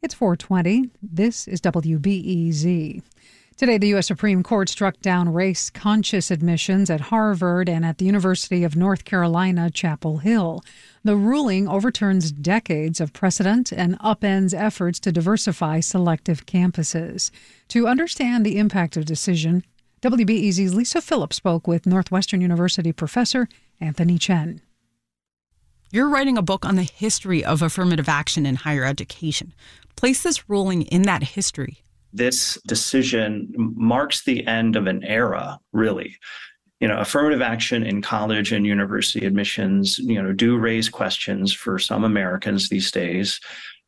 It's 420. This is WBEZ. Today, the U.S. Supreme Court struck down race conscious admissions at Harvard and at the University of North Carolina, Chapel Hill. The ruling overturns decades of precedent and upends efforts to diversify selective campuses. To understand the impact of decision, WBEZ's Lisa Phillips spoke with Northwestern University professor Anthony Chen. You're writing a book on the history of affirmative action in higher education. Place this ruling in that history. This decision marks the end of an era, really. You know, affirmative action in college and university admissions, you know, do raise questions for some Americans these days.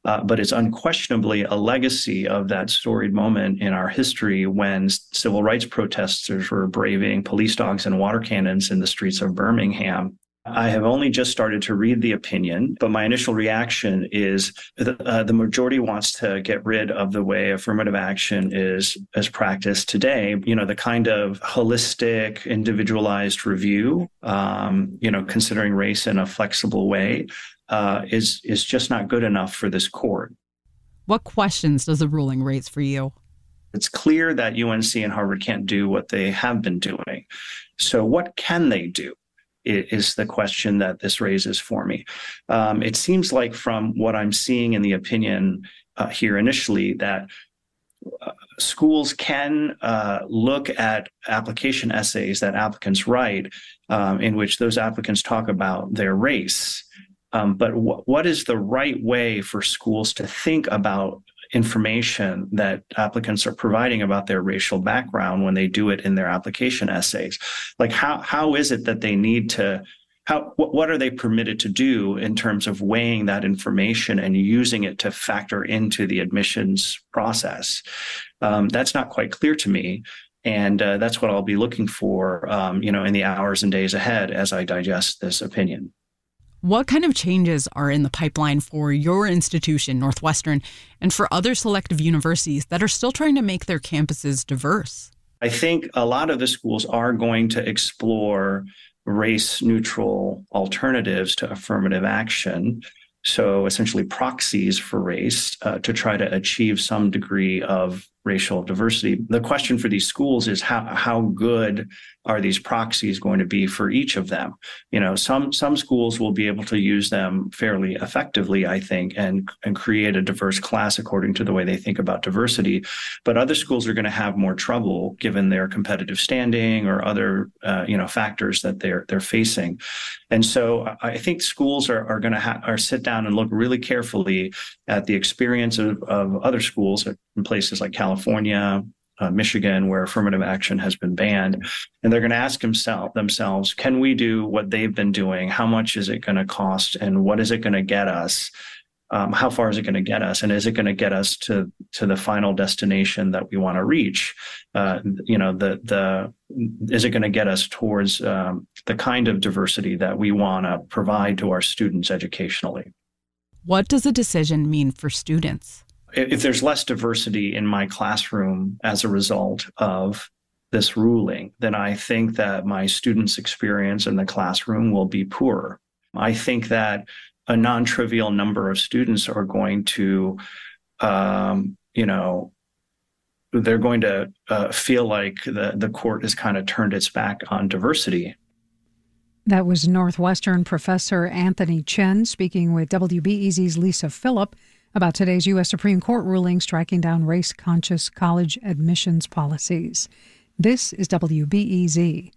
Uh, but it's unquestionably a legacy of that storied moment in our history when civil rights protesters were braving police dogs and water cannons in the streets of Birmingham I have only just started to read the opinion, but my initial reaction is the, uh, the majority wants to get rid of the way affirmative action is as practiced today. You know, the kind of holistic, individualized review, um, you know, considering race in a flexible way, uh, is is just not good enough for this court. What questions does the ruling raise for you? It's clear that UNC and Harvard can't do what they have been doing. So, what can they do? Is the question that this raises for me. Um, it seems like from what I'm seeing in the opinion uh, here initially that uh, schools can uh, look at application essays that applicants write um, in which those applicants talk about their race. Um, but what is the right way for schools to think about information that applicants are providing about their racial background when they do it in their application essays. Like how how is it that they need to how what, are they permitted to do in terms of weighing that information and using it to factor into the admissions process? Um, that's not quite clear to me and uh, that's what I'll be looking for, um, you know, in the hours and days ahead as I digest this opinion. What kind of changes are in the pipeline for your institution, Northwestern, and for other selective universities that are still trying to make their campuses diverse? I think a lot of the schools are going to explore race neutral alternatives to affirmative action. So, essentially, proxies for race uh, to try to achieve some degree of racial diversity. The question for these schools is how how good are these proxies going to be for each of them? You know, some some schools will be able to use them fairly effectively, I think, and and create a diverse class according to the way they think about diversity. But other schools are going to have more trouble given their competitive standing or other uh, you know factors that they're they're facing. And so I think schools are are going to ha- are sit down and look really carefully at the experience of, of other schools in places like California, uh, Michigan, where affirmative action has been banned. And they're going to ask himself, themselves, can we do what they've been doing? How much is it going to cost? And what is it going to get us? Um, how far is it going to get us? And is it going to get us to to the final destination that we want to reach? Uh, you know, the the is it going to get us towards um, the kind of diversity that we want to provide to our students educationally? What does a decision mean for students? If there's less diversity in my classroom as a result of this ruling, then I think that my students' experience in the classroom will be poorer. I think that a non trivial number of students are going to, um, you know, they're going to uh, feel like the, the court has kind of turned its back on diversity. That was Northwestern professor Anthony Chen speaking with WBEZ's Lisa Phillip about today's U.S. Supreme Court ruling striking down race conscious college admissions policies. This is WBEZ.